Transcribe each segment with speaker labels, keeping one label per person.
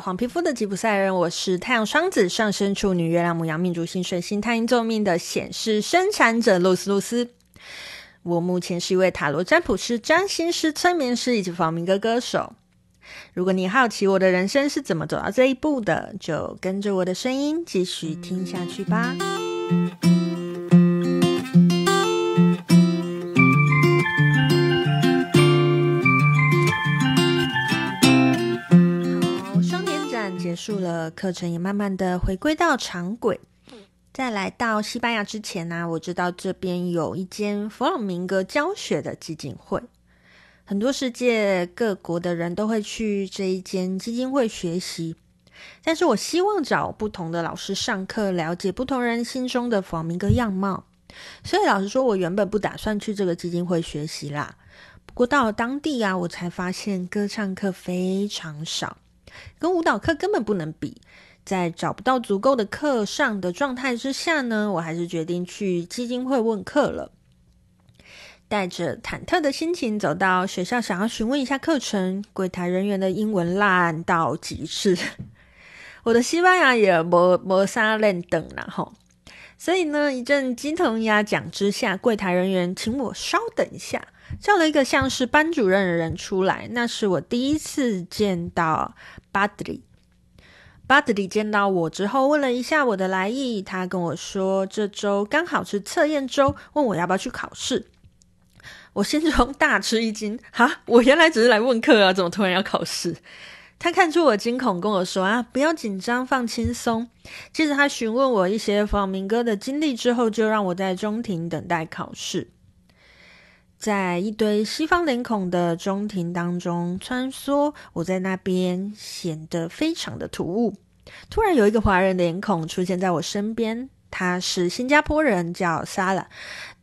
Speaker 1: 黄皮肤的吉普赛人，我是太阳双子上升处女月亮母羊命主星水星太阴坐命的显示生产者露丝露丝。我目前是一位塔罗占卜师、占星师、催眠师以及房民歌歌手。如果你好奇我的人生是怎么走到这一步的，就跟着我的声音继续听下去吧。束了，课程也慢慢的回归到常轨。在来到西班牙之前呢、我知道这边有一间弗朗明哥教学的基金会，很多世界各国的人都会去这一间基金会学习。但是我希望找不同的老师上课，了解不同人心中的弗朗明哥样貌。所以老实说，我原本不打算去这个基金会学习啦。不过到了当地啊，我才发现歌唱课非常少。跟舞蹈课根本不能比，在找不到足够的课上的状态之下呢，我还是决定去基金会问课了。带着忐忑的心情走到学校，想要询问一下课程，柜台人员的英文烂到极致，我的西班牙也没没啥练等了吼。所以呢，一阵鸡同鸭讲之下，柜台人员请我稍等一下。叫了一个像是班主任的人出来，那是我第一次见到巴德里。巴德里见到我之后，问了一下我的来意，他跟我说这周刚好是测验周，问我要不要去考试。我心中大吃一惊，哈，我原来只是来问课啊，怎么突然要考试？他看出我惊恐，跟我说啊，不要紧张，放轻松。接着他询问我一些弗朗明哥的经历之后，就让我在中庭等待考试。在一堆西方脸孔的中庭当中穿梭，我在那边显得非常的突兀。突然有一个华人脸孔出现在我身边，他是新加坡人，叫萨拉。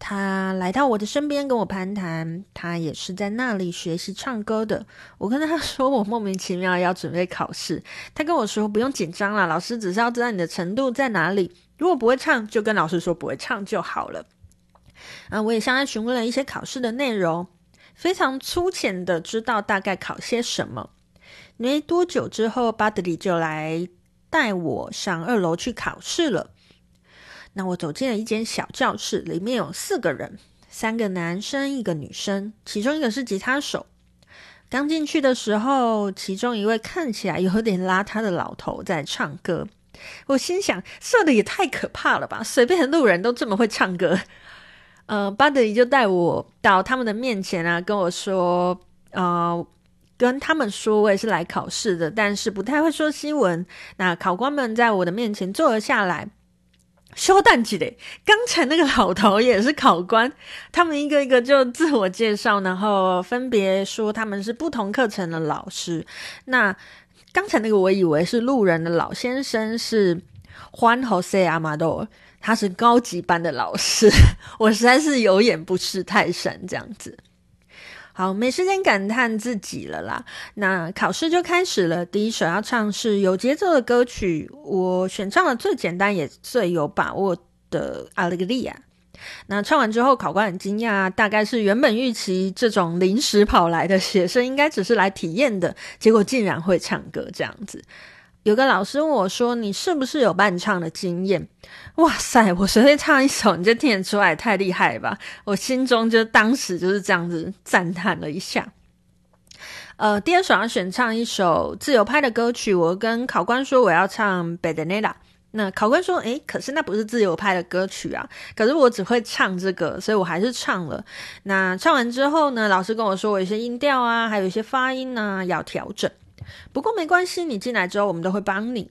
Speaker 1: 他来到我的身边跟我攀谈，他也是在那里学习唱歌的。我跟他说我莫名其妙要准备考试，他跟我说不用紧张啦，老师只是要知道你的程度在哪里，如果不会唱就跟老师说不会唱就好了。啊，我也向他询问了一些考试的内容，非常粗浅的知道大概考些什么。没多久之后，巴德里就来带我上二楼去考试了。那我走进了一间小教室，里面有四个人，三个男生，一个女生，其中一个是吉他手。刚进去的时候，其中一位看起来有点邋遢的老头在唱歌。我心想，射的也太可怕了吧！随便的路人都这么会唱歌。呃，巴德里就带我到他们的面前啊，跟我说，呃，跟他们说我也是来考试的，但是不太会说西文。那考官们在我的面前坐了下来，稍等几嘞，刚才那个老头也是考官，他们一个一个就自我介绍，然后分别说他们是不同课程的老师。那刚才那个我以为是路人的老先生是 Juan José Amador。他是高级班的老师，我实在是有眼不识泰山这样子。好，没时间感叹自己了啦。那考试就开始了，第一首要唱是有节奏的歌曲，我选唱了最简单也最有把握的《阿勒格利亚》。那唱完之后，考官很惊讶，大概是原本预期这种临时跑来的学生应该只是来体验的，结果竟然会唱歌这样子。有个老师问我说：“你是不是有伴唱的经验？”哇塞，我随便唱一首你就听得出来，太厉害了吧！我心中就当时就是这样子赞叹了一下。呃，第二首要选唱一首自由派的歌曲，我跟考官说我要唱《Pedernera》。那考官说：“诶，可是那不是自由派的歌曲啊！”可是我只会唱这个，所以我还是唱了。那唱完之后呢，老师跟我说我有些音调啊，还有一些发音呢，要调整。不过没关系，你进来之后我们都会帮你。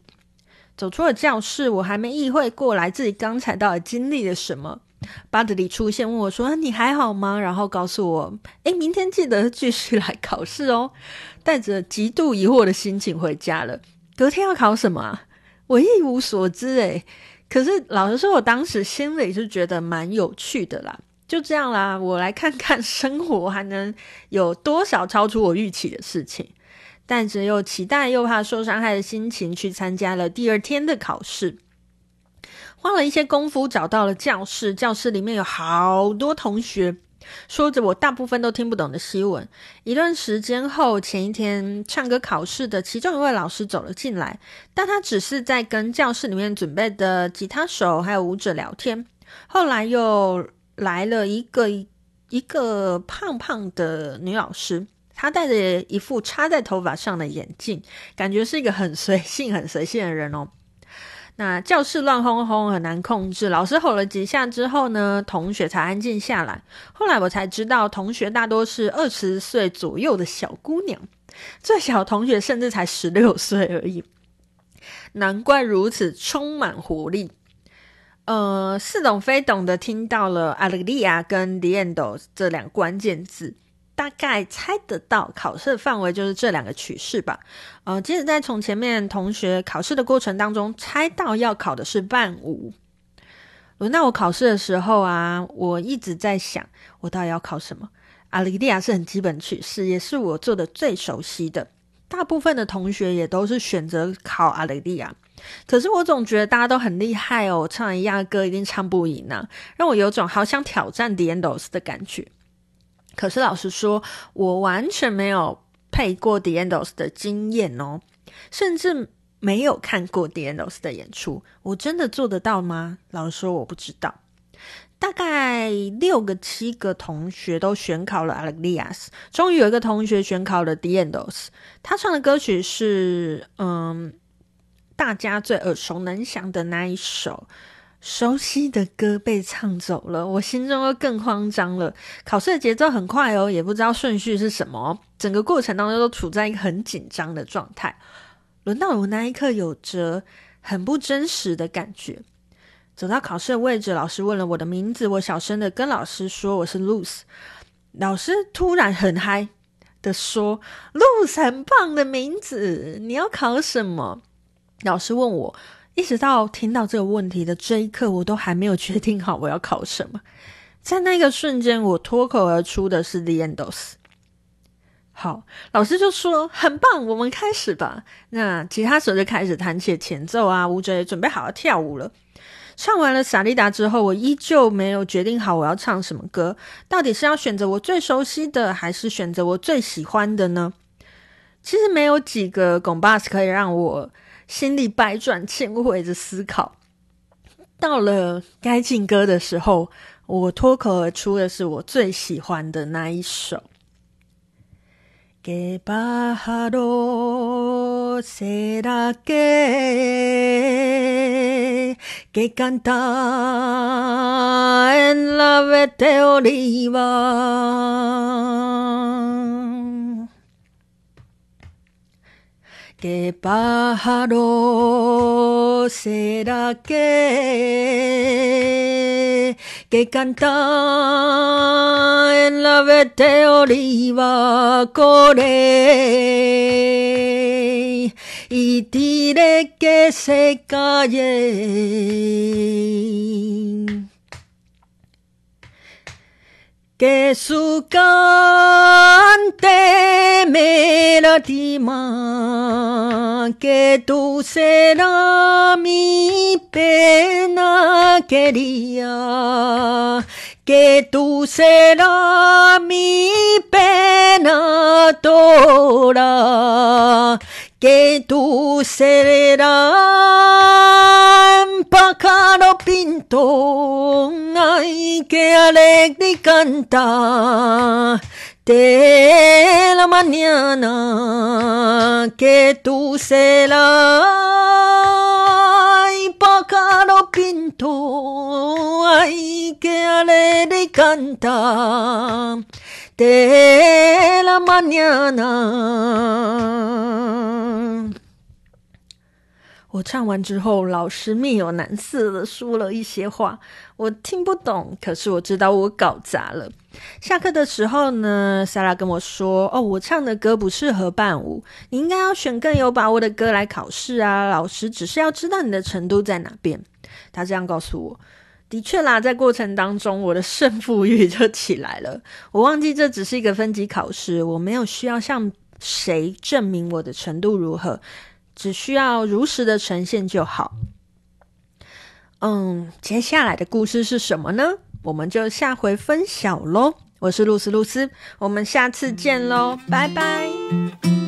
Speaker 1: 走出了教室，我还没意会过来自己刚才到底经历了什么。巴德里出现问我说：“你还好吗？”然后告诉我：“诶，明天记得继续来考试哦。”带着极度疑惑的心情回家了。隔天要考什么啊？我一无所知诶。可是老实说，我当时心里是觉得蛮有趣的啦。就这样啦，我来看看生活还能有多少超出我预期的事情。带着又期待又怕受伤害的心情去参加了第二天的考试，花了一些功夫找到了教室，教室里面有好多同学，说着我大部分都听不懂的西文。一段时间后，前一天唱歌考试的其中一位老师走了进来，但他只是在跟教室里面准备的吉他手还有舞者聊天。后来又来了一个一个胖胖的女老师，他戴着一副插在头发上的眼镜，感觉是一个很随性、很随性的人哦。那教室乱哄哄，很难控制。老师吼了几下之后呢，同学才安静下来。后来我才知道，同学大多是二十岁左右的小姑娘，最小同学甚至才十六岁而已。难怪如此充满活力。呃，似懂非懂的听到了 “Alegría” 跟 “Riendo” 这两个关键字。大概猜得到考试的范围就是这两个曲式吧。呃，接着在从前面同学考试的过程当中猜到要考的是伴舞。轮到我考试的时候啊，我一直在想，我到底要考什么？阿雷利亚是很基本曲式，也是我做的最熟悉的。大部分的同学也都是选择考阿雷利亚，可是我总觉得大家都很厉害哦，唱一样歌一定唱不赢啊，让我有种好想挑战 The Endos 的感觉。可是老实说，我完全没有配过 d e n d o s 的经验哦，甚至没有看过 d e n d o s 的演出。我真的做得到吗？老实说，我不知道。大概六个、七个同学都选考了 Alexias，终于有一个同学选考了 d e n d o s。他唱的歌曲是嗯，大家最耳熟能详的那一首。熟悉的歌被唱走了，我心中又更慌张了。考试的节奏很快哦，也不知道顺序是什么，整个过程当中都处在一个很紧张的状态。轮到我那一刻，有着很不真实的感觉。走到考试的位置，老师问了我的名字，我小声的跟老师说我是 Luz。老师突然很嗨的说：“Luz 很棒的名字，你要考什么？”老师问我。一直到听到这个问题的这一刻，我都还没有决定好我要考什么。在那个瞬间，我脱口而出的是 The Endos。好，老师就说很棒，我们开始吧。那吉他手就开始弹起前奏啊，舞者也准备好要跳舞了。唱完了萨丽达之后，我依旧没有决定好我要唱什么歌，到底是要选择我最熟悉的，还是选择我最喜欢的呢？其实没有几个 compás 可以让我。心里百转千回的思考，到了该进歌的时候，我脱口而出的是我最喜欢的那一首。Que pájaro será que que canta en la verde oliva。Que pájaro será que que canta en la verde oliva corre y diré que se calle. Que su cante me lastima, que tú serás mi pena querida, que tú serás mi pena toda, que tú serás pájaro pinto, ay, que alegre canta de la mañana, que tú serás, ay, pájaro pinto, ay, que alegre canta de la mañana。我唱完之后，老师面有难色的说了一些话，我听不懂，可是我知道我搞砸了。下课的时候呢，莎拉跟我说：“哦，我唱的歌不适合伴舞，你应该要选更有把握的歌来考试啊。”老师只是要知道你的程度在哪边。他这样告诉我。的确啦，在过程当中，我的胜负欲就起来了。我忘记这只是一个分级考试，我没有需要向谁证明我的程度如何。只需要如实的呈现就好。嗯，接下来的故事是什么呢？我们就下回分享喽。我是露丝露丝，我们下次见喽，拜拜。